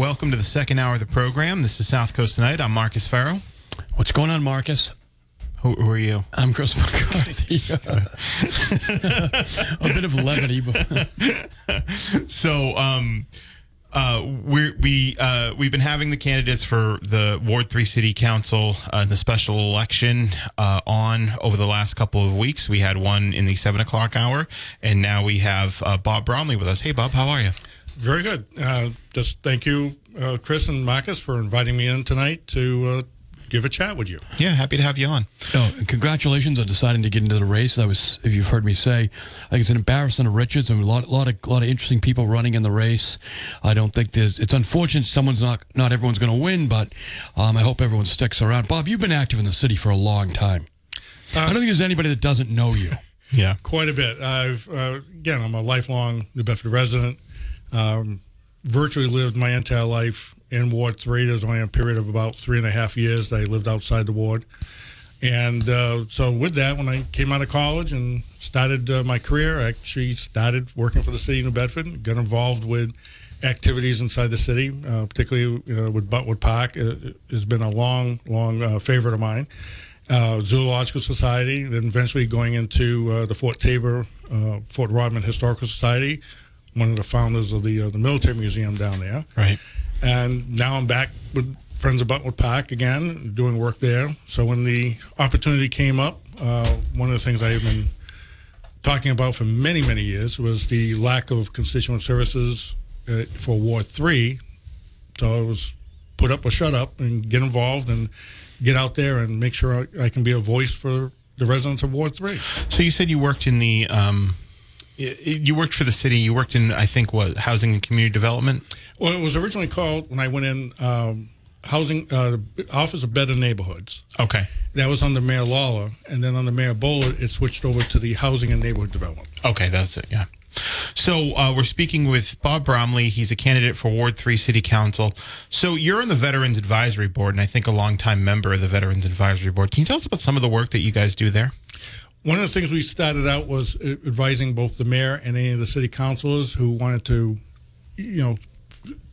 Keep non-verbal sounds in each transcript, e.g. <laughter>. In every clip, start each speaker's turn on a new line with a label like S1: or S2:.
S1: welcome to the second hour of the program. This is South Coast Tonight. I'm Marcus Farrow.
S2: What's going on, Marcus?
S1: Who, who are you?
S2: I'm Chris McCarthy. <laughs> <laughs> a bit of levity. But <laughs>
S1: So, um, uh, we're, we uh, we've been having the candidates for the Ward Three City Council uh, the special election uh, on over the last couple of weeks. We had one in the seven o'clock hour, and now we have uh, Bob Bromley with us. Hey, Bob, how are you?
S3: Very good. Uh, just thank you, uh, Chris and Marcus, for inviting me in tonight to uh, give a chat with you.
S1: Yeah, happy to have you on.
S2: no, and congratulations on deciding to get into the race. I was, if you've heard me say, I think it's an embarrassment of riches. and a lot, lot of, lot of interesting people running in the race. I don't think there's. It's unfortunate someone's not, not everyone's going to win, but um, I hope everyone sticks around. Bob, you've been active in the city for a long time. I don't think there's anybody that doesn't know you. <laughs>
S1: Yeah.
S3: Quite a bit. I've uh, again, I'm a lifelong New Bedford resident. Um, virtually lived my entire life in Ward Three. There's only a period of about three and a half years that I lived outside the ward. And uh, so, with that, when I came out of college and started uh, my career, I actually started working for the city of New Bedford. Got involved with activities inside the city, uh, particularly you know, with Buttonwood Park. It has been a long, long uh, favorite of mine. Uh, Zoological Society, then eventually going into uh, the Fort Taber, uh, Fort Rodman Historical Society, one of the founders of the uh, the military museum down there.
S1: Right.
S3: And now I'm back with Friends of Buttonwood Park again, doing work there. So when the opportunity came up, uh, one of the things I've been talking about for many, many years was the lack of constituent services uh, for Ward 3. So I was put up or shut up and get involved and get out there and make sure I, I can be a voice for the residents of Ward 3.
S1: So you said you worked in the um, you worked for the city. You worked in I think what housing and community development.
S3: Well, it was originally called, when I went in, um, Housing uh, Office of Better Neighborhoods.
S1: Okay.
S3: That was under Mayor Lawler, and then under Mayor Bullard, it switched over to the Housing and Neighborhood Development.
S1: Okay, that's it. Yeah. So uh, we're speaking with Bob Bromley. He's a candidate for Ward Three City Council. So you're on the Veterans Advisory Board, and I think a longtime member of the Veterans Advisory Board. Can you tell us about some of the work that you guys do there?
S3: One of the things we started out was uh, advising both the mayor and any of the city councilors who wanted to, you know,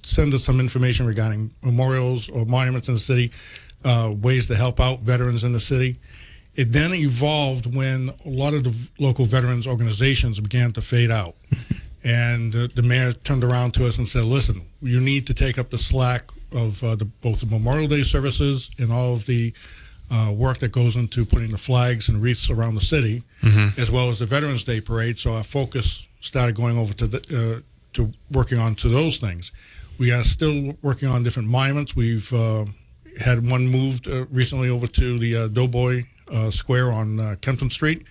S3: send us some information regarding memorials or monuments in the city, uh, ways to help out veterans in the city. It then evolved when a lot of the local veterans organizations began to fade out. <laughs> And uh, the mayor turned around to us and said, listen, you need to take up the slack of uh, the, both the Memorial Day services and all of the uh, work that goes into putting the flags and wreaths around the city, as well as the Veterans Day parade. So our focus started going over to the, uh, to working on to those things. We are still working on different monuments. We've uh, had one moved uh, recently over to the uh, Doughboy uh, Square on uh, Kempton Street.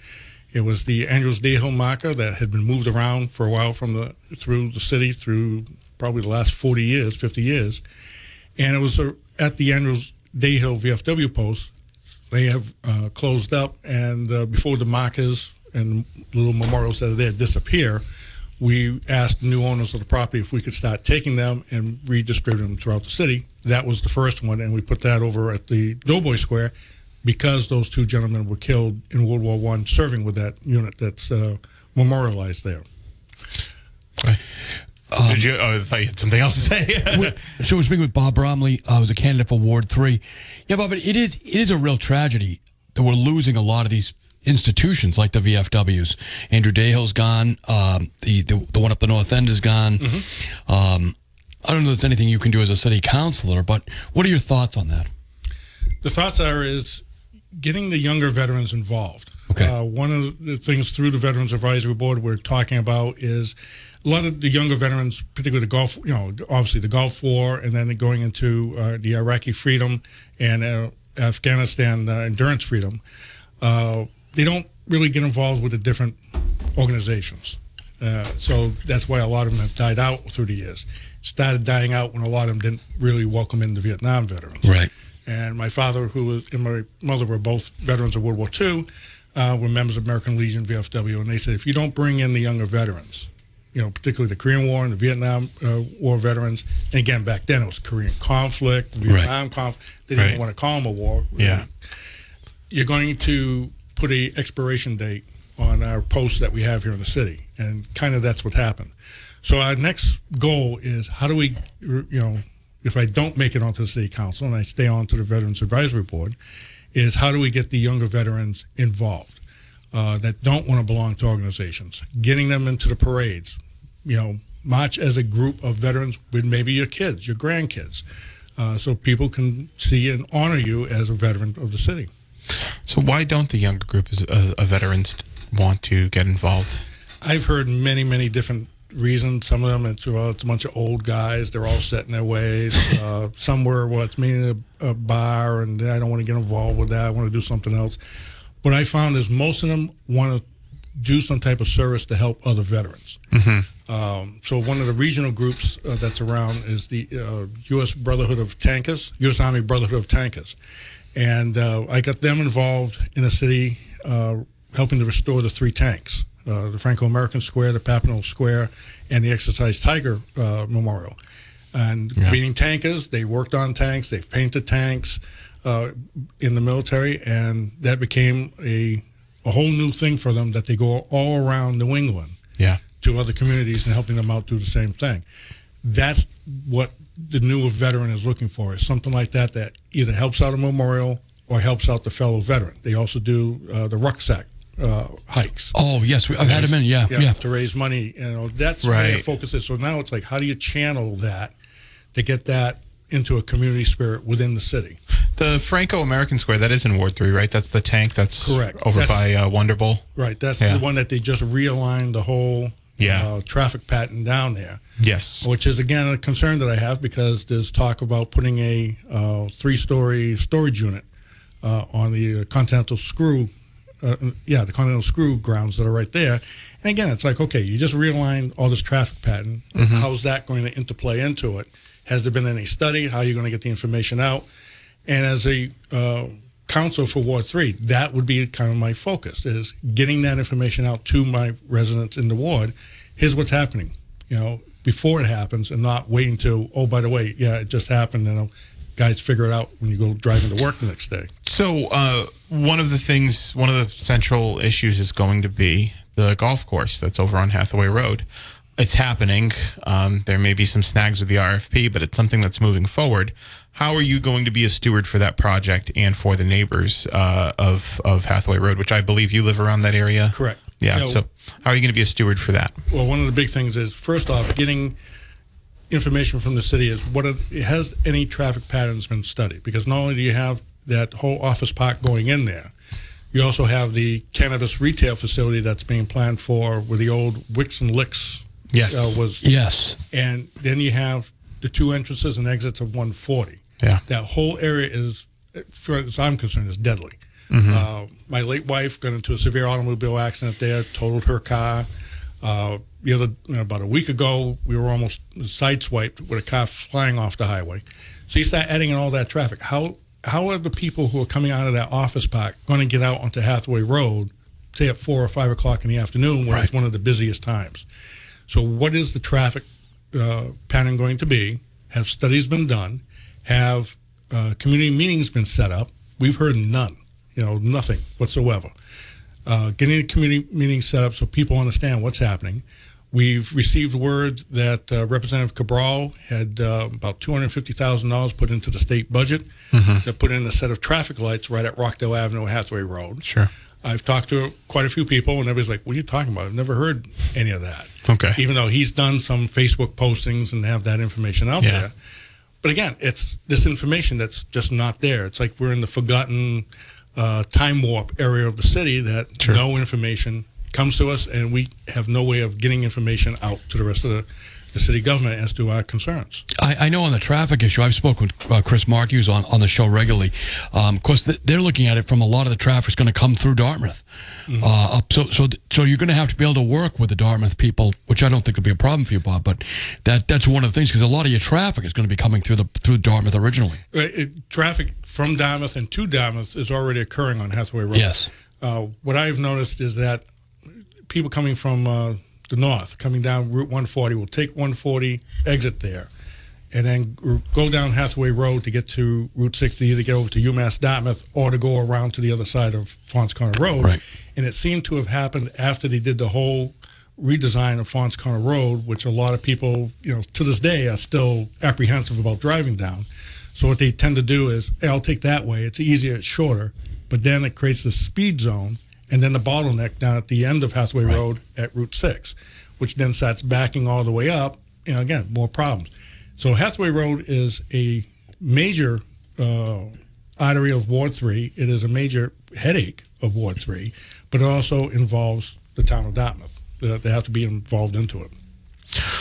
S3: It was the Andrews Day Hill marker that had been moved around for a while from the through the city through probably the last 40 years, 50 years, and it was uh, at the Andrews Day Hill VFW post. They have uh, closed up, and uh, before the markers and little memorials that are there disappear, we asked new owners of the property if we could start taking them and redistributing them throughout the city. That was the first one, and we put that over at the Doughboy Square because those two gentlemen were killed in World War One serving with that unit that's uh, memorialized there.
S1: Did you? Oh, I thought you had something else to say. <laughs>
S2: so we're speaking with Bob Bromley, uh, who's a candidate for Ward Three. Yeah, Bob, it is it is a real tragedy that we're losing a lot of these institutions like the VFWs. Andrew Dayhill's gone. Um, the, the the one up the North End is gone. Um, I don't know if there's anything you can do as a city councilor, but what are your thoughts on that?
S3: The thoughts are is getting the younger veterans involved.
S2: Okay.
S3: Uh, one of the things through the Veterans Advisory Board we're talking about is a lot of the younger veterans, particularly the Gulf, you know, obviously the Gulf War, and then going into uh, the Iraqi freedom and uh, Afghanistan uh, endurance freedom. Uh, they don't really get involved with the different organizations. Uh, so that's why a lot of them have died out through the years. started dying out when a lot of them didn't really welcome in the Vietnam veterans.
S2: Right.
S3: And my father, who was, and my mother were both veterans of World War II, uh, were members of American Legion, VFW, and they said if you don't bring in the younger veterans, you know, particularly the Korean War and the Vietnam uh, War veterans, and again back then it was Korean conflict, Vietnam conflict. They didn't
S1: Right.
S3: want to call them a war.
S1: Yeah.
S3: You're going to put a expiration date on our posts that we have here in the city, and kind of that's what happened. So our next goal is how do we, you know, if I don't make it onto the city council and I stay on to the Veterans Advisory Board, is how do we get the younger veterans involved uh, that don't want to belong to organizations, getting them into the parades, you know, march as a group of veterans with maybe your kids, your grandkids, uh, so people can see and honor you as a veteran of the city.
S1: So why don't the younger group of, of veterans want to get involved?
S3: I've heard many, many different reasons. Some of them, it's well, it's a bunch of old guys. They're all set in their ways. <laughs> Uh, some were, well, it's me in a, a bar, and I don't want to get involved with that. I want to do something else. What I found is most of them want to do some type of service to help other veterans. Um, so one of the regional groups uh, that's around is the uh, U.S. Brotherhood of Tankers, U.S. Army Brotherhood of Tankers, and uh, I got them involved in the city, uh, helping to restore the three tanks: uh, the Franco-American Square, the Papinal Square, and the Exercise Tiger uh, Memorial. And being tankers, they worked on tanks, they've painted tanks uh, in the military, and that became a a whole new thing for them that they go all around New England
S1: Yeah.
S3: to other communities and helping them out do the same thing. That's what the new veteran is looking for is something like that that either helps out a memorial or helps out the fellow veteran. They also do uh, the rucksack uh, hikes.
S2: Oh yes, we- I've had them in. Yeah, yeah.
S3: to raise money. You know, that's where
S1: Right.
S3: focus is. So now it's like, how do you channel that to get that into a community spirit within the city?
S1: The Franco American Square, that is in Ward 3, right? That's the tank that's
S3: Correct.
S1: over
S3: That's-
S1: by uh, Wonder Bowl.
S3: Right. That's
S1: Yeah.
S3: the one that they just realigned the whole
S1: Yeah.
S3: uh, traffic pattern down there.
S1: Yes.
S3: which is again a concern that I have because there's talk about putting a uh, three-story storage unit uh, on the uh, Continental Screw, uh, yeah, the Continental Screw grounds that are right there. And again, it's like okay, you just realigned all this traffic pattern. How's that going to interplay into it? Has there been any study? How are you going to get the information out? And as a uh, council for Ward Three, that would be kind of my focus: is getting that information out to my residents in the ward. Here's what's happening, you know, before it happens, and not waiting to oh, by the way, yeah, it just happened, and uh, guys figure it out when you go driving to work the next day.
S1: So, uh, one of the things, one of the central issues is going to be the golf course that's over on Hathaway Road. It's happening. Um, there may be some snags with the RFP, but it's something that's moving forward. How are you going to be a steward for that project and for the neighbors uh, of of Hathaway Road, which I believe you live around that area?
S3: Correct.
S1: Yeah.
S3: You know-
S1: so, how are you going to be a steward for that?
S3: Well, one of the big things is first off, getting information from the city is what are, has any traffic patterns been studied? Because not only do you have that whole office park going in there, you also have the cannabis retail facility that's being planned for where the old Wicks and Licks
S1: Yes.
S3: uh, was,
S2: Yes.
S3: and then you have the two entrances and exits of 140.
S1: Yeah.
S3: That whole area is, as I'm concerned, is deadly. Uh, my late wife got into a severe automobile accident there, totaled her car. Uh, the other, you know, about a week ago, we were almost sideswiped with a car flying off the highway. So you start adding in all that traffic. How how are the people who are coming out of that office park going to get out onto Hathaway Road, say at four or five o'clock in the afternoon, when it's one of the busiest times? So, what is the traffic uh, pattern going to be? Have studies been done? Have uh, community meetings been set up? We've heard none, you know, nothing whatsoever. Uh, getting a community meeting set up so people understand what's happening. We've received word that uh, Representative Cabral had uh, about $250,000 put into the state budget to put in a set of traffic lights right at Rockdale Avenue, Hathaway Road.
S1: Sure.
S3: I've talked to quite a few people, and everybody's like, "What are you talking about? I've never heard any of that."
S1: Okay.
S3: Even though he's done some Facebook postings and have that information out
S1: Yeah.
S3: there, but again, it's this information that's just not there. It's like we're in the forgotten uh, time warp area of the city that
S1: Sure.
S3: no information comes to us, and we have no way of getting information out to the rest of the, the city government as to our concerns.
S2: I, I know on the traffic issue, I've spoken with uh, Chris Markey, who's on, on the show regularly. Um, of course, th- they're looking at it from a lot of the traffic traffic's going to come through Dartmouth. Uh, up, so, so, th- so you're going to have to be able to work with the Dartmouth people, which I don't think will be a problem for you, Bob. But that that's one of the things because a lot of your traffic is going to be coming through the through Dartmouth originally.
S3: It, traffic from Dartmouth and to Dartmouth is already occurring on Hathaway Road.
S2: Yes.
S3: Uh, what I've noticed is that people coming from uh, the north, coming down Route 140, We'll take 140, exit there, and then go down Hathaway Road to get to Route 60, either get over to UMass Dartmouth or to go around to the other side of Faunce Corner Road.
S2: Right.
S3: And it seemed to have happened after they did the whole redesign of Faunce Corner Road, which a lot of people, you know, to this day are still apprehensive about driving down. So what they tend to do is, hey, I'll take that way. It's easier, it's shorter, but then it creates the speed zone and then the bottleneck down at the end of Hathaway Road at Route Six, which then starts backing all the way up. You know, again, more problems. So Hathaway Road is a major uh, artery of Ward Three. It is a major headache of Ward Three, but it also involves the town of Dartmouth. They have to be involved into it.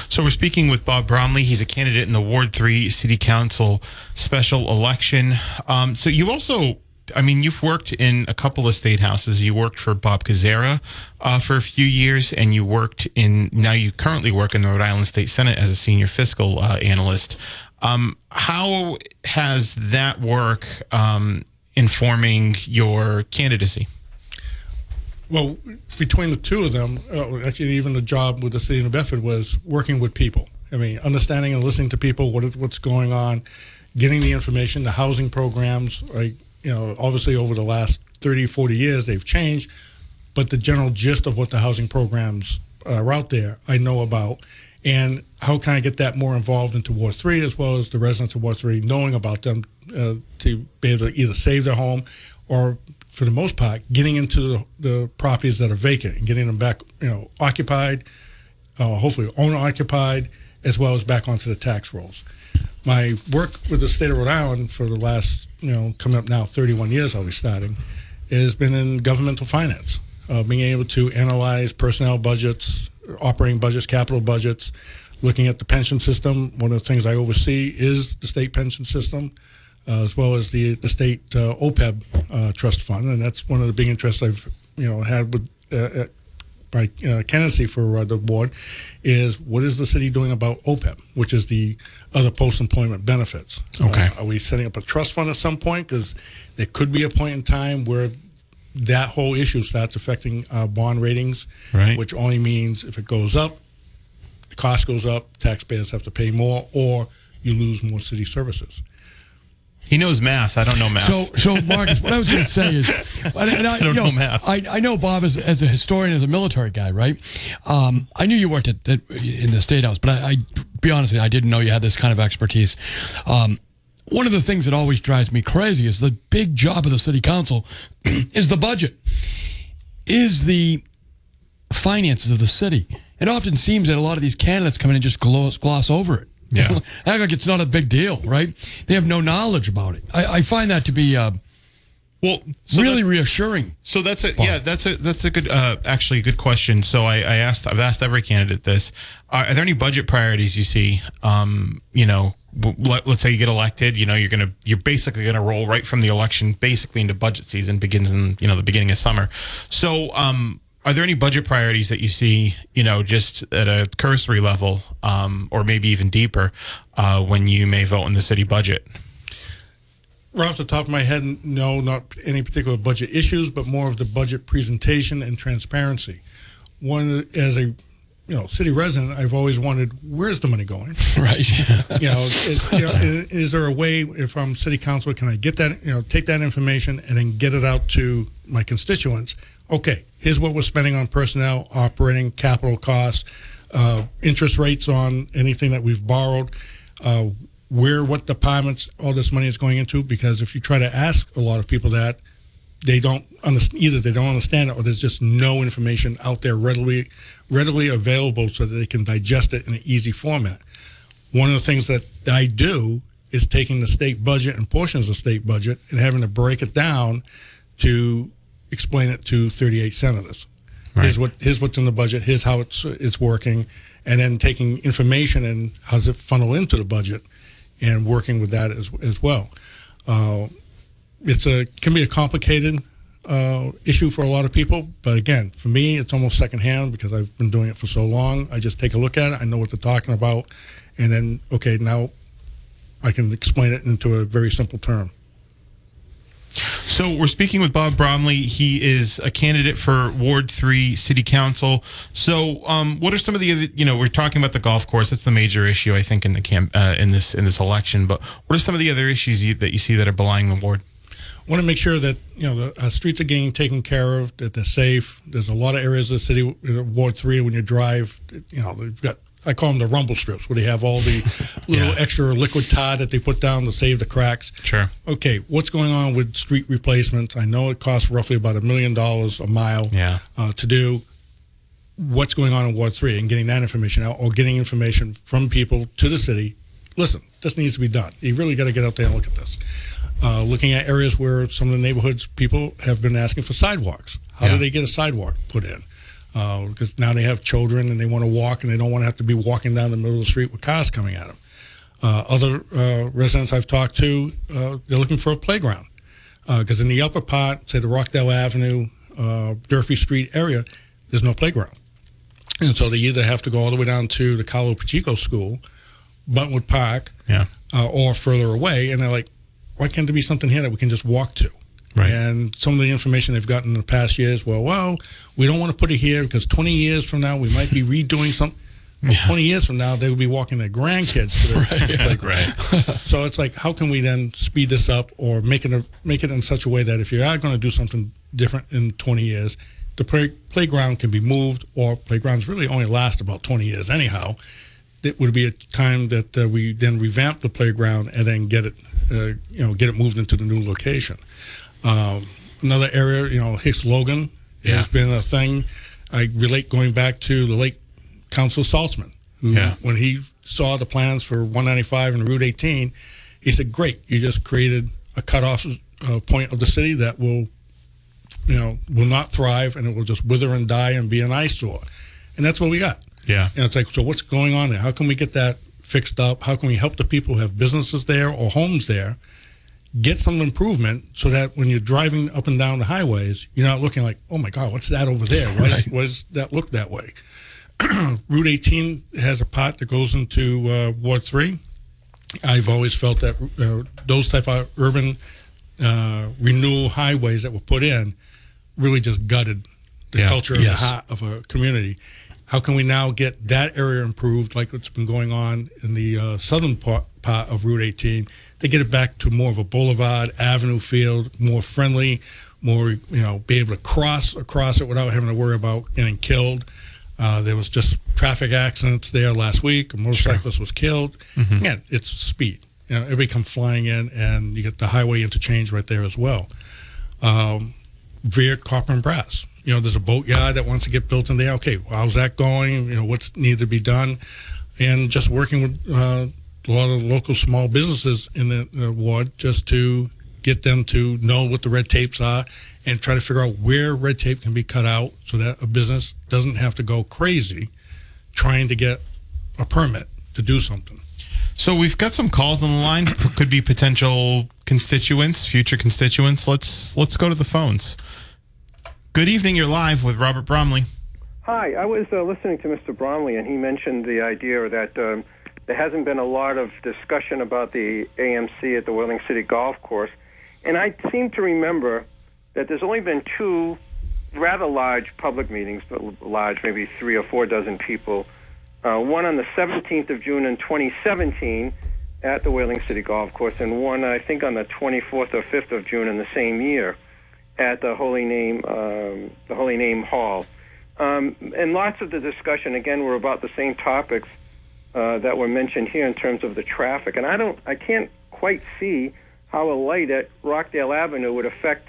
S1: So we're speaking with Bob Bromley. He's a candidate in the Ward Three City Council special election. Um, so you also, I mean, you've worked in a couple of state houses. You worked for Bob Koczera uh, for a few years, and you worked in. Now you currently work in the Rhode Island State Senate as a senior fiscal uh, analyst. Um, how has that work um, informing your candidacy?
S3: Well, between the two of them, uh, actually, even the job with the city of Bedford was working with people. I mean, understanding and listening to people, what is, what's going on, getting the information, the housing programs. Like, you know, obviously over the last 30, 40 years, they've changed, but the general gist of what the housing programs are out there, I know about. And how can I get that more involved into Ward 3 as well as the residents of Ward 3 knowing about them uh, to be able to either save their home or for the most part, getting into the, the properties that are vacant and getting them back, you know, occupied, uh, hopefully owner occupied, as well as back onto the tax rolls. My work with the state of Rhode Island for the last, you know, coming up now 31 years, I'll be starting, has been in governmental finance, uh, being able to analyze personnel budgets, operating budgets, capital budgets, looking at the pension system. One of the things I oversee is the state pension system uh, as well as the the state uh, OPEB uh, trust fund, and that's one of the big interests I've you know had with uh, uh, uh, candidacy for uh, the board is what is the city doing about OPEB, which is the other post employment benefits.
S1: Okay.
S3: Uh, are we setting up a trust fund at some point? Because there could be a point in time where that whole issue starts affecting uh, bond ratings,
S1: Right.
S3: which only means if it goes up, the cost goes up, taxpayers have to pay more, or you lose more city services.
S1: He knows math. I don't know math.
S2: So, so Marcus, what I was going to say is, <laughs> and I,
S1: I don't
S2: you
S1: know math.
S2: I, I know Bob as, as a historian, as a military guy, right? Um, I knew you worked at, at in the state house, but I, I be honest with you, I didn't know you had this kind of expertise. Um, one of the things that always drives me crazy is the big job of the city council <clears throat> is the budget, is the finances of the city. It often seems that a lot of these candidates come in and just gloss, gloss over it.
S1: Yeah. <laughs>
S2: Act like it's not a big deal, right? They have no knowledge about it. I, I find that to be uh,
S1: well, so
S2: really
S1: that-
S2: reassuring.
S1: So that's a yeah that's a that's a good uh, actually a good question. So I, I asked I've asked every candidate this: are, are there any budget priorities you see? Um, you know, let, let's say you get elected. You know, you're gonna you're basically gonna roll right from the election basically into budget season begins in you know the beginning of summer. So um, are there any budget priorities that you see? You know, just at a cursory level, um, or maybe even deeper, uh, when you may vote in the city budget?
S3: Right off the top of my head, no, not any particular budget issues, but more of the budget presentation and transparency. One, as a you know city resident, I've always wondered where's the money going. <laughs>
S2: Right. <laughs>
S3: You know, is, you know, is there a way if I'm city council, can I get that, you know, take that information and then get it out to my constituents? Okay, here's what we're spending on personnel, operating, capital costs, uh, interest rates on anything that we've borrowed, uh, where, what departments all this money is going into. Because if you try to ask a lot of people that, they don't understand either they don't understand it or there's just no information out there readily readily available so that they can digest it in an easy format one of the things that i do is taking the state budget and portions of the state budget and having to break it down to explain it to 38 senators Here's what here's what's in the budget. Here's how it's it's working, and then taking information and how does it funnel into the budget, and working with that as as well. Uh, it's a can be a complicated uh, issue for a lot of people, but again, for me, it's almost secondhand because I've been doing it for so long. I just take a look at it. I know what they're talking about, and then okay, now I can explain it into a very simple term.
S1: So we're speaking with Bob Bromley. He is a candidate for Ward Three City Council. So, um, what are some of the you know we're talking about the golf course? That's the major issue I think in the camp uh, in this in this election. But what are some of the other issues you, that you see that are belying the ward?
S3: want to make sure that you know the uh, streets are getting taken care of, that they're safe. There's a lot of areas of the city, Ward Three, when you drive, you know they've got I call them the rumble strips, where they have all the <laughs> little
S1: Yeah.
S3: extra liquid tar that they put down to save the cracks.
S1: Sure.
S3: Okay, what's going on with street replacements? I know it costs roughly about a million dollars a mile
S1: Yeah.
S3: uh, to do. What's going on in Ward Three and getting that information out, or getting information from people to the city. Listen, this needs to be done. You really got to get out there and look at this. Uh, looking at areas where some of the neighborhoods people have been asking for sidewalks. How
S1: Yeah.
S3: do they get a sidewalk put in? Uh, because now they have children and they want to walk and they don't want to have to be walking down the middle of the street with cars coming at them. Uh, other uh, residents I've talked to, uh, they're looking for a playground because in the upper part, say the Rockdale Avenue, uh, Durfee Street area, there's no playground. And so they either have to go all the way down to the Carlos Pacheco School, Buttonwood Park,
S1: Yeah.
S3: uh, or further away. And they're like, why can't there be something here that we can just walk to?
S1: Right.
S3: And some of the information they've gotten in the past years, well, well, we don't want to put it here because 20 years from now we might be <laughs> redoing something. Well, 20 years from now, they will be walking their grandkids to the <laughs> playground. <laughs> So it's like, how can we then speed this up or make it a, make it in such a way that if you are going to do something different in 20 years, the play, playground can be moved, or playgrounds really only last about 20 years anyhow. It would be a time that uh, we then revamp the playground and then get it, uh, you know, get it moved into the new location. Um, another area, you know, Hicks Logan has been a thing. I relate going back to the late Council Saltzman, who,
S1: Yeah.
S3: when he saw the plans for 195 and Route 18, he said, "Great, you just created a cutoff uh, point of the city that will, you know, will not thrive and it will just wither and die and be an eyesore." And that's what we got.
S1: Yeah.
S3: And it's like, so what's going on there? How can we get that fixed up? How can we help the people who have businesses there or homes there get some improvement so that when you're driving up and down the highways, you're not looking like, oh my God, what's that over there? Why, does, why does that look that way? <clears throat> Route 18 has a pot that goes into uh, Ward 3. I've always felt that uh, those type of urban uh, renewal highways that were put in really just gutted the
S1: Yeah.
S3: culture of
S2: Yes.
S3: the heart of a community. How can we now get that area improved, like what's been going on in the uh, southern part, part of Route 18, to get it back to more of a boulevard, avenue field, more friendly, more you know, be able to cross across it without having to worry about getting killed. Uh, there was just traffic accidents there last week. A motorcyclist was killed. Again, it's speed. You know, everybody come flying in, and you get the highway interchange right there as well. Um, Revere Copper and Brass. You know, there's a boatyard that wants to get built in there. Okay, well, how's that going? You know, what's needed to be done, and just working with uh, a lot of local small businesses in the, the ward just to get them to know what the red tapes are and try to figure out where red tape can be cut out so that a business doesn't have to go crazy trying to get a permit to do something.
S1: So we've got some calls on the line. Could be potential constituents, future constituents. Let's let's go to the phones. Good evening. You're live with Robert Bromley.
S4: Hi, I was uh, listening to Mr. Bromley, and he mentioned the idea that um, there hasn't been a lot of discussion about the AMC at the Whaling City Golf Course. And I seem to remember that there's only been two rather large public meetings, but large, maybe three or four dozen people. Uh, one on the 17th of June in 2017 at the Whaling City Golf Course, and one, I think, on the 24th or 5th of June in the same year at the Holy Name, um, the Holy Name Hall. Um, and lots of the discussion, again, were about the same topics uh, that were mentioned here in terms of the traffic. And I don't, I can't quite see how a light at Rockdale Avenue would affect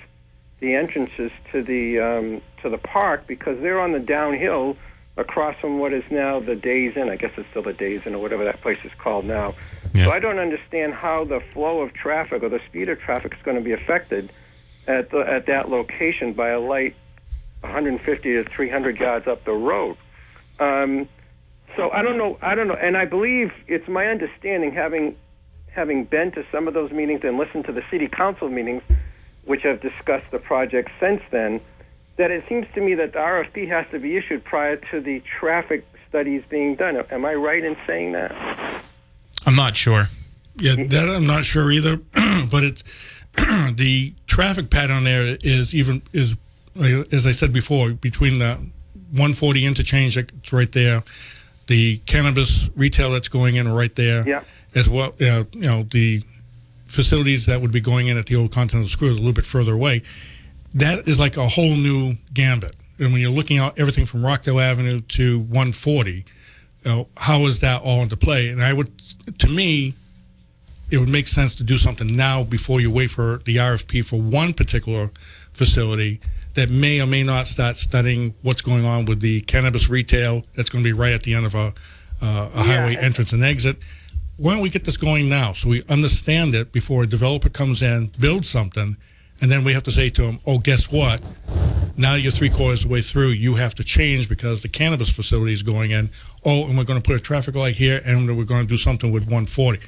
S4: the entrances to the um, to the park because they're on the downhill across from what is now the Days Inn. I guess it's still the Days Inn or whatever that place is called now.
S1: Yeah.
S4: So I don't understand how the flow of traffic or the speed of traffic is going to be affected at the, at that location by a light 150 to 300 yards up the road. Um, so I don't know. I don't know. And I believe it's my understanding, having having been to some of those meetings and listened to the city council meetings, which have discussed the project since then, that it seems to me that the RFP has to be issued prior to the traffic studies being done. Am I right in saying that?
S1: I'm not sure.
S3: Yeah, that I'm not sure either. <clears throat> but it's <clears throat> the traffic pattern there is even is as I said before between the 140 interchange that's right there, the cannabis retail that's going in right there,
S4: Yeah.
S3: as well. Uh, you know the facilities that would be going in at the old Continental School a little bit further away. That is like a whole new gambit. And when you're looking at everything from Rockdale Avenue to 140, you know, how is that all into play? And I would, to me, it would make sense to do something now before you wait for the RFP for one particular facility that may or may not start studying what's going on with the cannabis retail that's going to be right at the end of a, uh, a highway entrance and exit. Why don't we get this going now so we understand it before a developer comes in, builds something, and then we have to say to them, oh, guess what? Now you're three quarters of the way through. You have to change because the cannabis facility is going in. Oh, and we're going to put a traffic light here, and we're going to do something with 140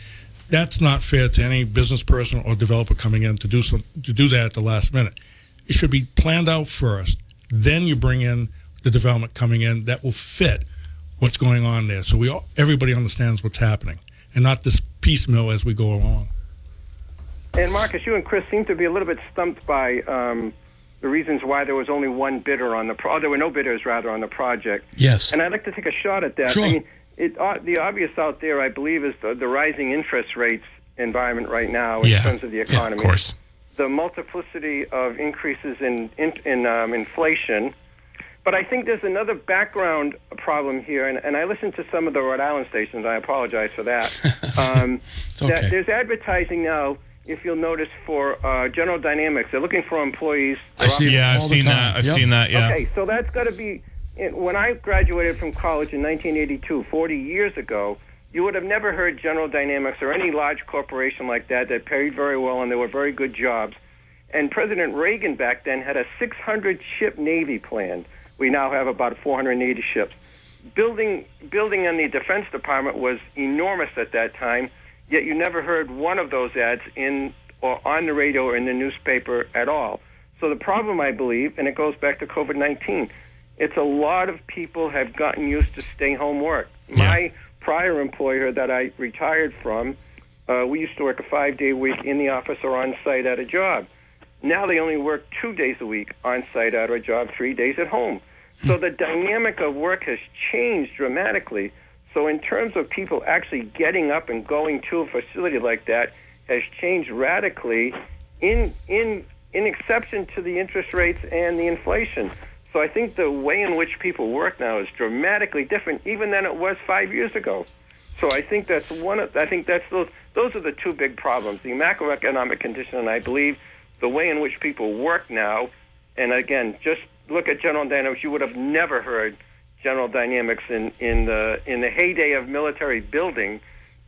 S3: that's not fair to any business person or developer coming in to do some to do that at the last minute. It should be planned out first. Then you bring in the development coming in that will fit what's going on there, so we all, everybody understands what's happening, and not this piecemeal as we go along.
S4: And Marcus, you and Chris seem to be a little bit stumped by um, the reasons why there was only one bidder on the pro- oh, there were no bidders rather on the project.
S2: Yes.
S4: And I'd like to take a shot at that.
S2: Sure.
S4: I mean, it, uh, the obvious out there, I believe, is the, the rising interest rates environment right now in
S1: Yeah.
S4: terms of the economy.
S1: Yeah, of
S4: economy.
S1: course.
S4: The multiplicity of increases in in, in um, inflation. But I think there's another background problem here, and, and I listened to some of the Rhode Island stations. I apologize for that. <laughs> Um,
S2: okay.
S4: that there's advertising now, if you'll notice, for uh, General Dynamics. They're looking for employees.
S2: I see
S1: Yeah, I've seen
S2: time.
S1: that. I've
S2: Yep.
S1: seen that. Yeah.
S4: Okay, so that's got to be. When I graduated from college in 1982, 40 years ago, you would have never heard General Dynamics or any large corporation like that that paid very well and there were very good jobs. And President Reagan back then had a 600 ship Navy planned. We now have about 480 ships. Building building in the Defense Department was enormous at that time. Yet you never heard one of those ads in or on the radio or in the newspaper at all. So the problem, I believe, and it goes back to COVID-19, it's a lot of people have gotten used to stay-home work. My prior employer that I retired from, uh, we used to work a five-day week in the office or on site at a job. Now they only work two days a week on site at a job, three days at home. So the dynamic of work has changed dramatically. So in terms of people actually getting up and going to a facility like that has changed radically in in in exception to the interest rates and the inflation. So I think the way in which people work now is dramatically different even than it was 5 years ago. So I think that's one of I think that's those those are the two big problems. The macroeconomic condition and I believe the way in which people work now and again just look at General Dynamics you would have never heard General Dynamics in in the in the heyday of military building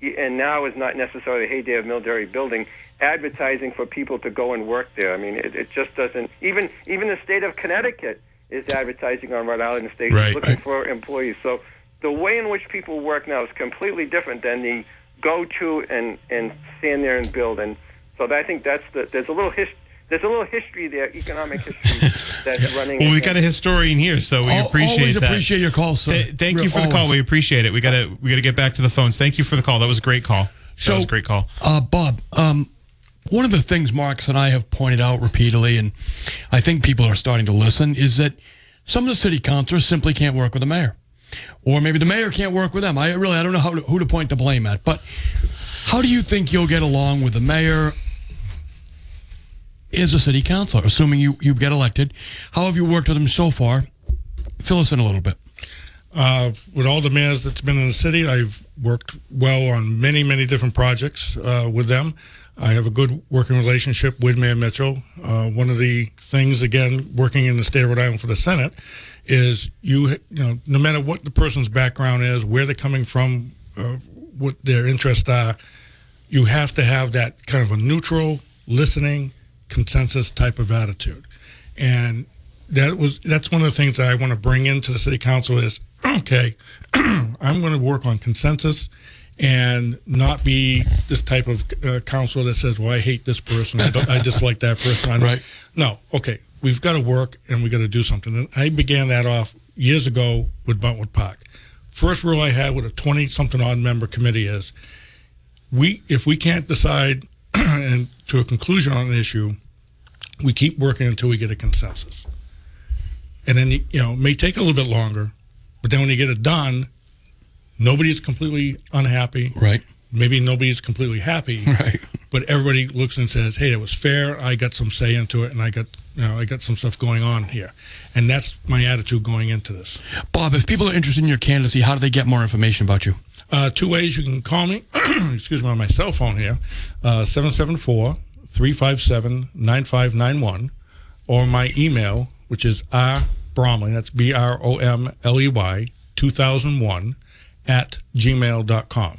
S4: and now is not necessarily the heyday of military building advertising for people to go and work there. I mean it, it just doesn't even even the state of Connecticut is advertising on Rhode Island stations
S1: Right.
S4: looking
S1: Right.
S4: for employees. So the way in which people work now is completely different than the go to and and stand there and build. And so I think that's the there's a little his, there's a little history there, economic history <laughs> that's running.
S1: Well, we
S4: against-
S1: got a historian here, so we
S2: Al-
S1: appreciate
S2: always
S1: that.
S2: appreciate your call, sir.
S1: Th- thank you for the call.
S2: always.
S1: We appreciate it. We gotta we gotta get back to the phones. Thank you for the call. That was a great call.
S2: So-
S1: that was a great call.
S2: Uh, Bob, um, one of the things Marcus and I have pointed out repeatedly, and I think people are starting to listen, is that some of the city councilors simply can't work with the mayor, or maybe the mayor can't work with them. I really I don't know to, who to point the blame at, but how do you think you'll get along with the mayor? As a city councilor, assuming you, you get elected, how have you worked with him so far? Fill us in a little bit.
S3: Uh, with all the mayors that's been in the city, I've worked well on many, many different projects uh, with them. I have a good working relationship with Mayor Mitchell. Uh, one of the things, again, working in the state of Rhode Island for the Senate, is you, you know, no matter what the person's background is, where they're coming from, uh, what their interests are, you have to have that kind of a neutral, listening, consensus type of attitude. And that was that's one of the things that I want to bring into the city council is okay, <clears throat> I'm going to work on consensus and not be this type of uh, council that says, "Well, I hate this person, I, don't, I dislike that person." I don't.
S2: Right.
S3: No, okay, we've got to work and we got to do something. And I began that off years ago with Buttonwood Park. First rule I had with a twenty-something odd member committee is, we if we can't decide <clears throat> and to a conclusion on an issue, we keep working until we get a consensus. And then you know it may take a little bit longer, but then when you get it done, nobody's completely unhappy.
S2: Right.
S3: Maybe nobody's completely happy.
S2: Right.
S3: But everybody looks and says, "Hey, it was fair. I got some say into it, and I got you know I got some stuff going on here." And that's my attitude going into this.
S2: Bob, if people are interested in your candidacy, how do they get more information about you?
S3: Uh, two ways you can call me, <clears throat> excuse me, on my cell phone here, uh, 774 357 9591, or my email, which is R Bromley, that's B R O M L E Y, 2001, at gmail.com.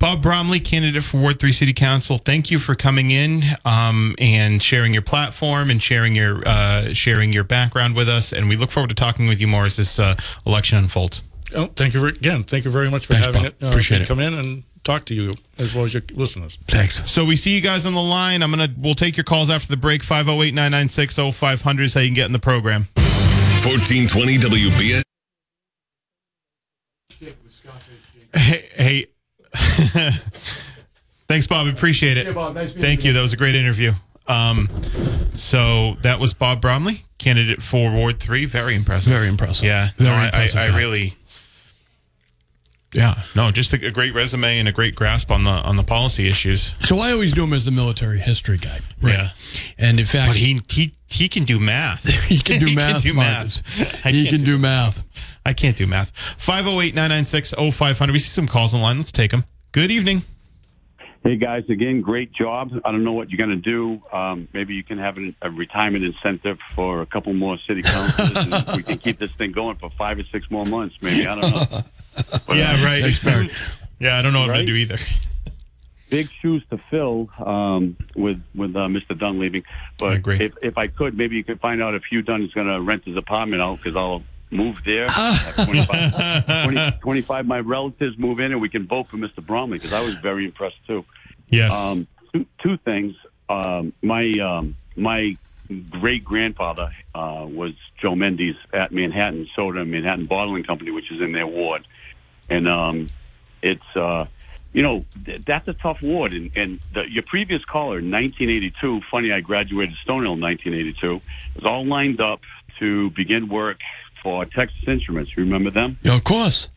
S1: Bob Bromley, candidate for Ward 3 City Council. Thank you for coming in um, and sharing your platform and sharing your uh, sharing your background with us. And we look forward to talking with you more as this uh, election unfolds.
S3: Oh, thank you very, again. Thank you very much for
S2: Thanks,
S3: having
S2: Bob.
S3: it. uh,
S2: Appreciate it.
S3: Come in and talk to you as well as your listeners.
S2: Thanks.
S1: So we see you guys on the line. I'm gonna we'll take your calls after the break. 508-996-0500 is how you can get in the program.
S5: 1420 WBS.
S1: Hey, hey. <laughs> thanks, Bob. Appreciate it.
S2: Yeah, Bob. Nice
S1: Thank
S2: you.
S1: you. That was a great interview. Um, so that was Bob Bromley, candidate for Ward Three. Very impressive.
S2: Very impressive.
S1: Yeah.
S2: Very
S1: no, I,
S2: impressive
S1: I, I
S2: guy.
S1: really. Yeah. No, just a, a great resume and a great grasp on the on the policy issues.
S2: So I always knew him as the military history guy.
S1: Yeah.
S2: And in fact,
S1: But he he he can do math. <laughs>
S2: he can do <laughs> math.
S1: do math.
S2: He
S1: can't
S2: can do math.
S1: I can't do math. 508-996-0500. We see some calls on line. Let's take them. Good evening.
S6: Hey guys, again, great job. I don't know what you're going to do. Um, maybe you can have an, a retirement incentive for a couple more city councilors, we can keep this thing going for five or six more months. Maybe I don't know. <laughs> But,
S1: yeah,
S6: uh,
S1: right. Yeah, I don't know what to do either. <laughs>
S6: Big shoes to fill um, with with uh, Mr. Dunn leaving. But
S1: I agree.
S6: if if I could, maybe you could find out if Hugh Dunn is going to rent his apartment out because I'll move there. Have 25, <laughs> 20 25 my relatives move in, and we can vote for Mr. Bromley because I was very impressed too.
S1: Yes.
S6: Um, two, two things. Um, my um, my great grandfather uh, was Joe Mendes at Manhattan Soda and Manhattan Bottling Company, which is in their ward, and um, it's uh, you know th- that's a tough ward. And, and the, your previous caller, 1982. Funny, I graduated Stonehill in 1982. Was all lined up to begin work for Texas Instruments. You remember them?
S2: Yeah, of course.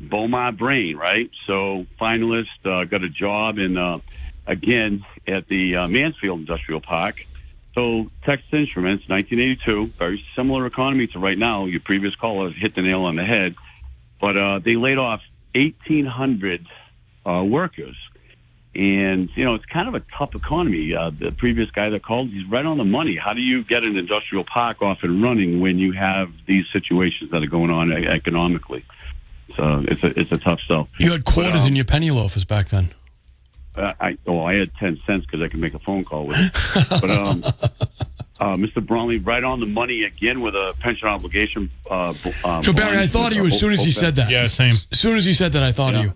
S6: Beaumont Brain, right? So finalist, uh, got a job in uh, again at the uh, Mansfield Industrial Park. So Texas Instruments, 1982, very similar economy to right now. Your previous caller hit the nail on the head, but uh, they laid off 1,800 uh, workers. And, you know, it's kind of a tough economy. Uh, the previous guy that called, he's right on the money. How do you get an industrial park off and running when you have these situations that are going on e- economically? So it's a, it's a tough sell.
S2: You had quarters
S6: um,
S2: in your penny loafers back then.
S6: Uh, I oh, I had ten cents because I could make a phone call with it. <laughs> but um, uh, Mr. Bromley, right on the money again with a pension obligation. Uh, b- uh,
S2: So Barry, I thought of you as soon as he said that.
S1: yeah, same.
S2: As soon as he said that, I thought of you.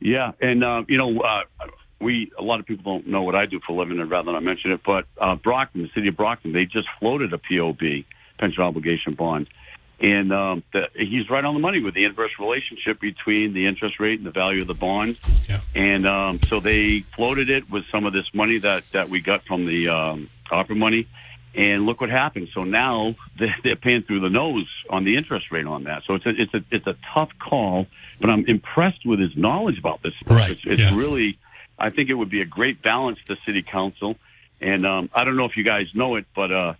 S6: Yeah, and uh, you know, uh, we a lot of people don't know what I do for a living, and rather not mention it. But uh, Brockton, the city of Brockton, they just floated a POB pension obligation bond, and um, the, he's right on the money with the inverse relationship between the interest rate and the value of the bond.
S1: Yeah.
S6: And um, so they floated it with some of this money that that we got from the um, ARPA money. And look what happened. So now they're they're paying through the nose on the interest rate on that. So it's a it's a it's a tough call, but I'm impressed with his knowledge about this. stuff.
S2: Right,
S6: It's, it's
S1: yeah.
S6: really, I think it would be a great balance to city council. And um, I don't know if you guys know it, but uh,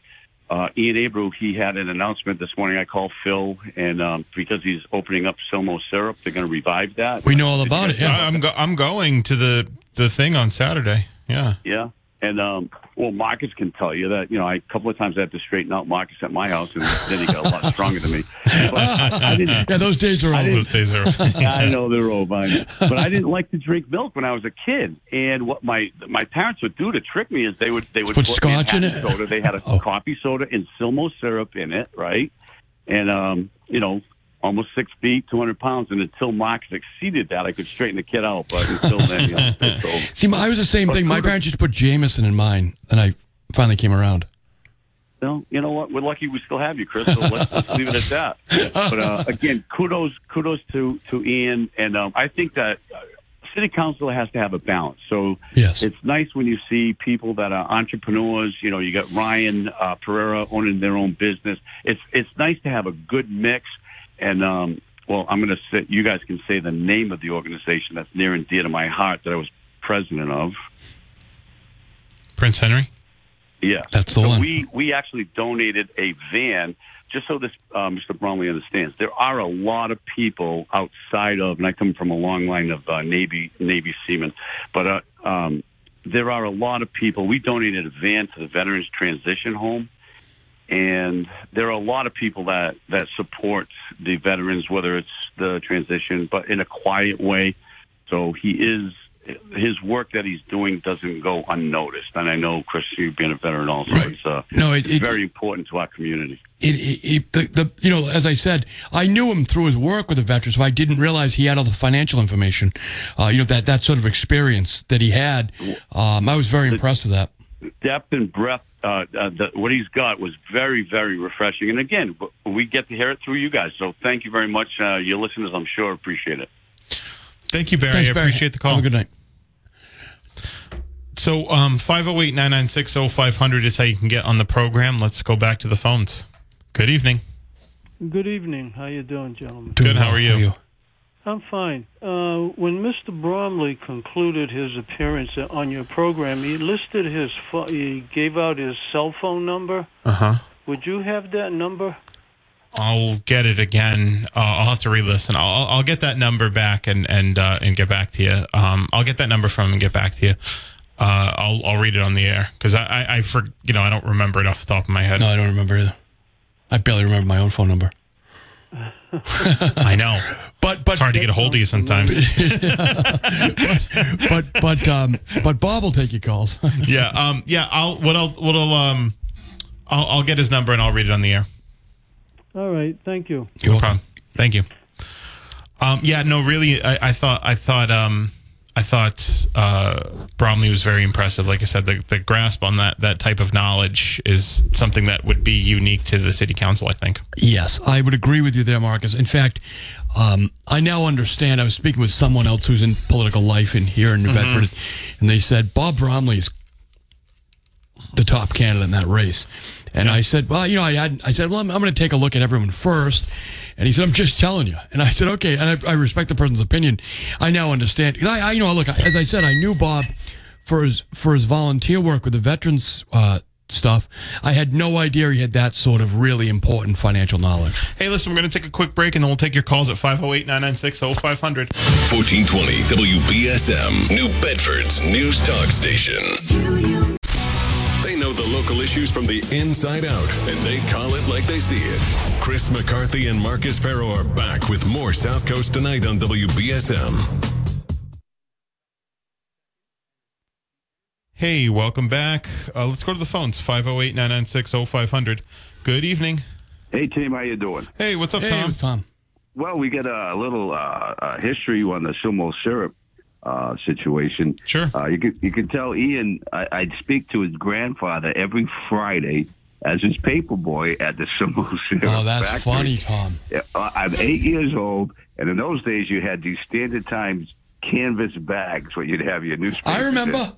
S6: uh, Ian Abreu he had an announcement this morning. I called Phil, and um, because he's opening up Silmo syrup, they're going to revive that.
S2: We know all about it. Yeah.
S1: I, I'm go- I'm going to the the thing on Saturday. Yeah.
S6: Yeah. And um, well, Marcus can tell you that you know I, a couple of times I had to straighten out Marcus at my house, and then he got a lot <laughs> stronger than me. But I didn't. <laughs>
S2: Yeah, those days are over.
S1: Those days are. <laughs>
S6: I know they're over, I know. but I didn't like to drink milk when I was a kid. And what my my parents would do to trick me is they would they would
S2: Put scotch in it?
S6: Soda. They had a
S2: Oh.
S6: coffee soda and Silmo syrup in it, right? And um, you know, almost six feet, two hundred pounds, and until Marcus exceeded that, I could straighten the kid out. But until then, you know, <laughs>
S2: See, I was the same thing. My parents used to put Jameson in mine, and I finally came around.
S6: No, you know what? We're lucky we still have you, Chris. So let's, let's leave it at that. <laughs> But uh, again, kudos, kudos to to Ian, and um, I think that uh, city council has to have a balance. So
S2: Yes.
S6: it's nice when you see people that are entrepreneurs. You know, you got Ryan uh, Pereira owning their own business. It's it's nice to have a good mix. And um, well, I'm going to say you guys can say the name of the organization that's near and dear to my heart that I was president of.
S1: Prince Henry.
S6: Yeah,
S2: That's the
S6: so
S2: one.
S6: We we actually donated a van just so this uh, Mr. Bromley understands. There are a lot of people outside of, and I come from a long line of uh, Navy Navy seamen, but uh, um, there are a lot of people. We donated a van to the Veterans Transition Home, and there are a lot of people that that support the veterans, whether it's the transition, but in a quiet way. So he is his work that he's doing doesn't go unnoticed. And I know Chris, you being a veteran also,
S2: Right.
S6: it's uh,
S2: No, it-
S6: it's
S2: it-
S6: very important to our community.
S2: It, the, the, you know, as I said, I knew him through his work with the veterans. But I didn't realize he had all the financial information. Uh, you know that that sort of experience that he had. Um, I was very impressed with that.
S6: Depth and breadth, uh, uh, the, what he's got was very, very refreshing. And again, we get to hear it through you guys. So thank you very much. Uh, your listeners, I'm sure, appreciate it.
S1: Thank you, Barry.
S2: Thanks,
S1: I appreciate the call.
S2: Have a good night.
S1: So, um, 508 996 0500 is how you can get on the program. Let's go back to the phones. Good evening.
S7: Good evening. How you doing, gentlemen?
S1: Good, how are you?
S7: I'm fine. Uh, when Mr. Bromley concluded his appearance on your program, he listed his pho- he gave out his cell phone number.
S1: Uh huh.
S7: Would you have that number?
S1: I'll get it again. Uh, I'll have to re-listen. I'll, I'll- I'll get that number back and and uh, and get back to you. Um, I'll get that number from him and get back to you. Uh, I'll I'll read it on the air because I, I I for you know I don't remember it off the top of my head.
S2: No, I don't remember either. I barely remember my own phone number. <laughs>
S1: I know
S2: But but
S1: it's hard to get a hold of you sometimes. <laughs>
S2: but but but um but Bob will take your calls. <laughs>
S1: yeah. Um. Yeah. I'll what I'll what I'll um. I'll I'll get his number and I'll read it on the air.
S7: All right. Thank you.
S1: No problem. Thank you. Um, yeah, no, really, I, I thought, I thought, um, I thought uh, Bromley was very impressive. Like I said, the, the grasp on that that type of knowledge is something that would be unique to the city council. I think.
S2: Yes, I would agree with you there, Marcus. In fact, um, I now understand. I was speaking with someone else who's in political life in here in New Bedford, and they said Bob Bromley's the top candidate in that race. And I said, well, you know, I had, I said, well, I'm, I'm going to take a look at everyone first. And he said, I'm just telling you. And I said, okay. And I, I respect the person's opinion. I now understand. 'Cause I, I, you know, look, as I said, I knew Bob for his for his volunteer work with the veterans uh, stuff. I had no idea he had that sort of really important financial knowledge.
S1: Hey, listen, we're going to take a quick break and then we'll take your calls at 508 996 0500.
S5: 1420 WBSM, New Bedford's News Talk Station. They the local issues from the inside out, and they call it like they see it. Chris McCarthy and Marcus Ferro are back with more South Coast tonight on WBSM.
S1: Hey, welcome back. Uh, let's go to the phones 508 996 0500. Good evening.
S8: Hey, team, how you doing?
S1: Hey, what's up,
S2: Hey,
S1: Tom?
S2: Tom.
S8: Well, we get a little uh, uh, history on the Silmo syrup uh, situation.
S1: Sure.
S8: Uh, you can you can tell Ian. I, I'd speak to his grandfather every Friday as his paper boy at the <laughs> syrup.
S2: Oh, that's
S8: factory.
S2: funny, Tom.
S8: Uh, I'm eight years old, and in those days you had these Standard Times canvas bags where you'd have your newspaper.
S2: I remember.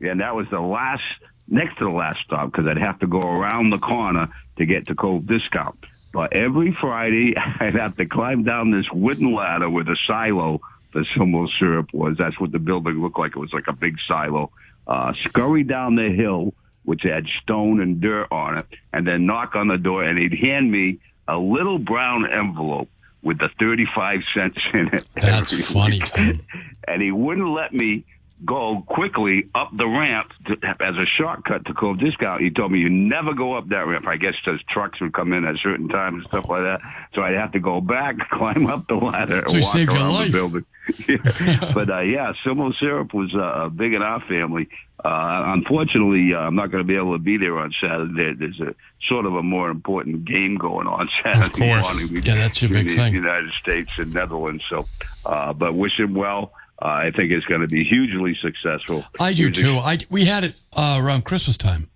S8: and that was the last, next to the last stop, because I'd have to go around the corner to get to Cove Discount. But every Friday, <laughs> I'd have to climb down this wooden ladder with a silo the Silmo syrup was. That's what the building looked like. It was like a big silo. Uh, scurry down the hill, which had stone and dirt on it, and then knock on the door, and he'd hand me a little brown envelope with the 35 cents in it.
S2: That's <laughs> funny. Tom.
S8: And he wouldn't let me go quickly up the ramp to, as a shortcut to Cove Discount. He told me you never go up that ramp. I guess because trucks would come in at certain times and stuff like that. So I'd have to go back, <laughs> climb up the ladder,
S2: So
S8: and walk around the building. <laughs> Yeah. but uh, yeah, Silmo syrup was uh, big in our family. Uh, unfortunately, uh, I'm not going to be able to be there on Saturday. There's a sort of a more important game going on <laughs> Saturday morning.
S2: Yeah, that's your big
S8: between the. United States and Netherlands. So, uh, but wish him well. Uh, I think it's going to be hugely successful.
S2: I do
S8: Hugely-
S2: too. I we had it uh, around Christmas time.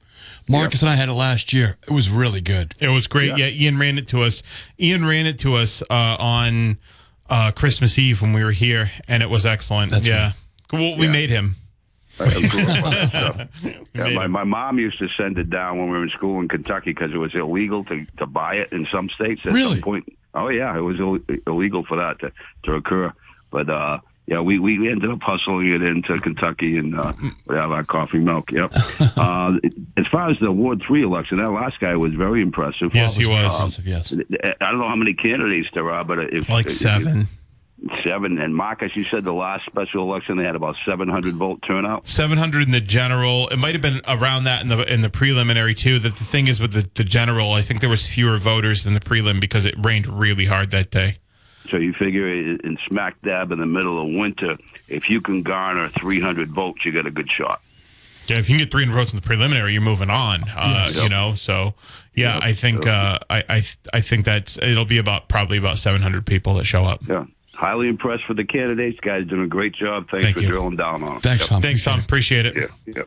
S2: Marcus and I had it last year. It was really good.
S1: It was great. Yeah. Ian ran it to us. Ian ran it to us uh, on uh, Christmas Eve when we were here, and it was excellent.
S2: That's
S1: yeah. Well, we
S8: Yeah.
S1: made him.
S8: I grew up on that stuff. Yeah, <laughs> my, my mom used to send it down when we were in school in Kentucky because it was illegal to, to buy it in some states at
S2: Really?
S8: some point. Oh yeah, it was Ill- illegal for that to, to occur. But uh, yeah, we, we ended up hustling it into Kentucky and uh, we have our coffee milk. Yep. <laughs> uh, as far as the Ward Three election, that last guy was very impressive.
S1: Yes, he was.
S2: Impressive, yes.
S8: I don't know how many candidates there are, but if
S1: Like
S8: if-
S1: seven.
S8: seven. And Marcus, you said the last special election they had about seven hundred vote turnout.
S1: 700 in the general. It might have been around that in the in the preliminary too. That the thing is with the, the general, I think there was fewer voters than the prelim because it rained really hard that day.
S8: So you figure in smack dab in the middle of winter, if you can garner 300 votes, you got a good shot.
S1: Yeah, if you can get 300 votes in the preliminary, you're moving on. Uh, You know, so yeah, I think uh, I I I think that's it'll be about probably about 700 people that show up.
S8: Yeah. Highly impressed with the candidates. Guys doing a great job. Thanks
S1: Thank
S8: for
S1: you.
S8: drilling down on them.
S2: Thanks, Tom.
S1: Thanks, Tom. Appreciate it.
S8: Yeah.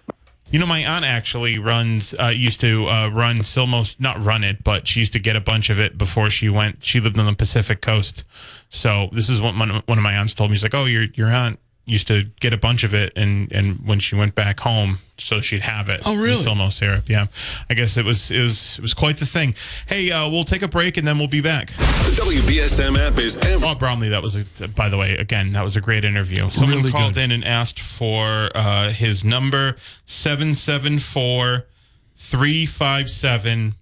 S1: You know, my aunt actually runs, uh, used to uh, run Silmos, not run it, but she used to get a bunch of it before she went. She lived on the Pacific coast. So this is what one of my aunts told me. She's like, oh, your, your aunt used to get a bunch of it. And, and when she went back home, so she'd have it.
S2: Oh, really?
S1: the Silmo syrup. Yeah. I guess it was, it was, it was quite the thing. Hey, uh, we'll take a break and then we'll be back.
S5: The WBSM app is every.
S1: Bob Bromley, that was, a, by the way, again, that was a great interview. Someone
S2: Really
S1: called
S2: good.
S1: in and asked for uh, his number 774 357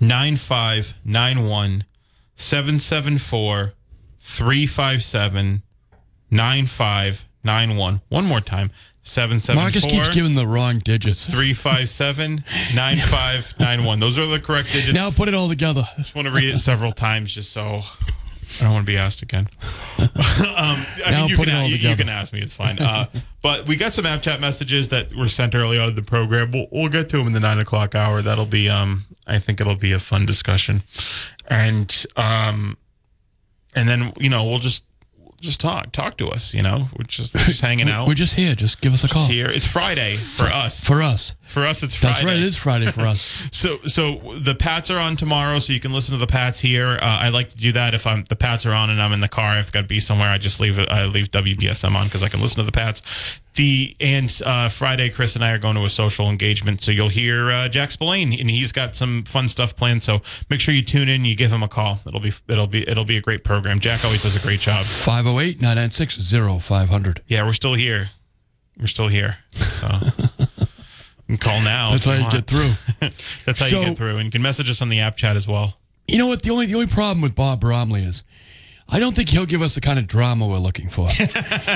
S1: 9591. 774 357 9591. One more time 774
S2: Marcus keeps giving the wrong digits.
S1: 357 9591. Those are the correct digits.
S2: Now put it all together.
S1: just want to read it several times just so I don't want to be asked again. <laughs> um, I
S2: Now
S1: mean, you
S2: put
S1: can,
S2: it all
S1: you, you can ask me. It's fine. Uh, <laughs> but we got some app chat messages that were sent early on in the program. We'll, we'll get to them in the nine o'clock hour. That'll be, um, I think it'll be a fun discussion. And, um, and then, you know, we'll just, just talk, talk to us, you know, we're just, we're just hanging out.
S2: We're just here. Just give us a call.
S1: Just here. It's Friday for us.
S2: For us.
S1: For us, it's Friday.
S2: That's right. It is Friday for us. <laughs>
S1: So, so the Pats are on tomorrow, so you can listen to the Pats here. Uh, I like to do that if I'm the Pats are on and I'm in the car. I've got to be somewhere. I just leave it. I leave WBSM on because I can listen to the Pats. The and uh, Friday, Chris and I are going to a social engagement, so you'll hear uh, Jack Spillane, and he's got some fun stuff planned. So make sure you tune in. You give him a call. It'll be it'll be it'll be a great program. Jack always does a great job.
S2: 508 996 0500.
S1: Yeah, we're still here. We're still here. So. <laughs> You call now.
S2: That's how you
S1: want.
S2: get through. <laughs>
S1: That's how
S2: So-
S1: you get through. And you can message us on the app chat as well.
S2: You know what? The only the only problem with Bob Bromley is, I don't think he'll give us the kind of drama we're looking for. <laughs>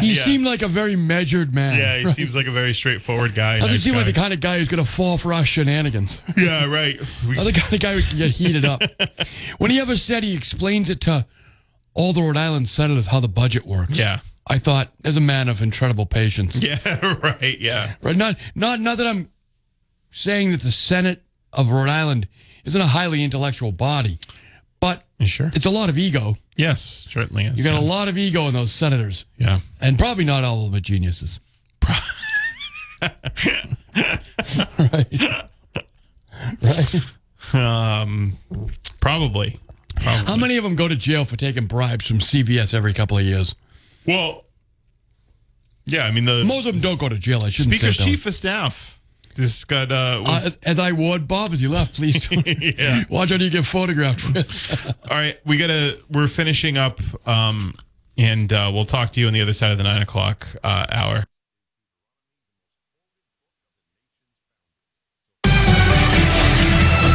S2: He
S1: Yeah.
S2: seemed like a very measured man.
S1: Yeah, he
S2: right?
S1: seems like a very straightforward guy.
S2: Doesn't
S1: nice
S2: seem like the kind of guy who's going to fall for our shenanigans. <laughs>
S1: Yeah, right. We-
S2: the kind of guy who can get heated up. <laughs> when he ever said he explains it to all the Rhode Island senators how the budget works.
S1: yeah.
S2: I thought, as a man of incredible patience.
S1: Yeah, right. Yeah.
S2: Right? Not not not that I'm saying that the Senate of Rhode Island isn't a highly intellectual body, but
S1: sure?
S2: it's a lot of ego.
S1: Yes, certainly is.
S2: You got
S1: yeah.
S2: a lot of ego in those senators,
S1: Yeah.
S2: and probably not all of them are geniuses. <laughs> right. Right.
S1: Um, probably. Probably.
S2: How many of them go to jail for taking bribes from CVS every couple of years?
S1: Well, yeah. I mean, the
S2: Most of them don't go to jail. I shouldn't
S1: Speaker's chief of staff just got uh,
S2: Uh,
S1: was,
S2: as- as I warned Bob as he left, please <laughs> don't.
S1: Yeah. <laughs>
S2: watch out you get photographed with. <laughs>
S1: all right. We gotta. We're finishing up. Um, and uh, we'll talk to you on the other side of the nine o'clock uh, hour.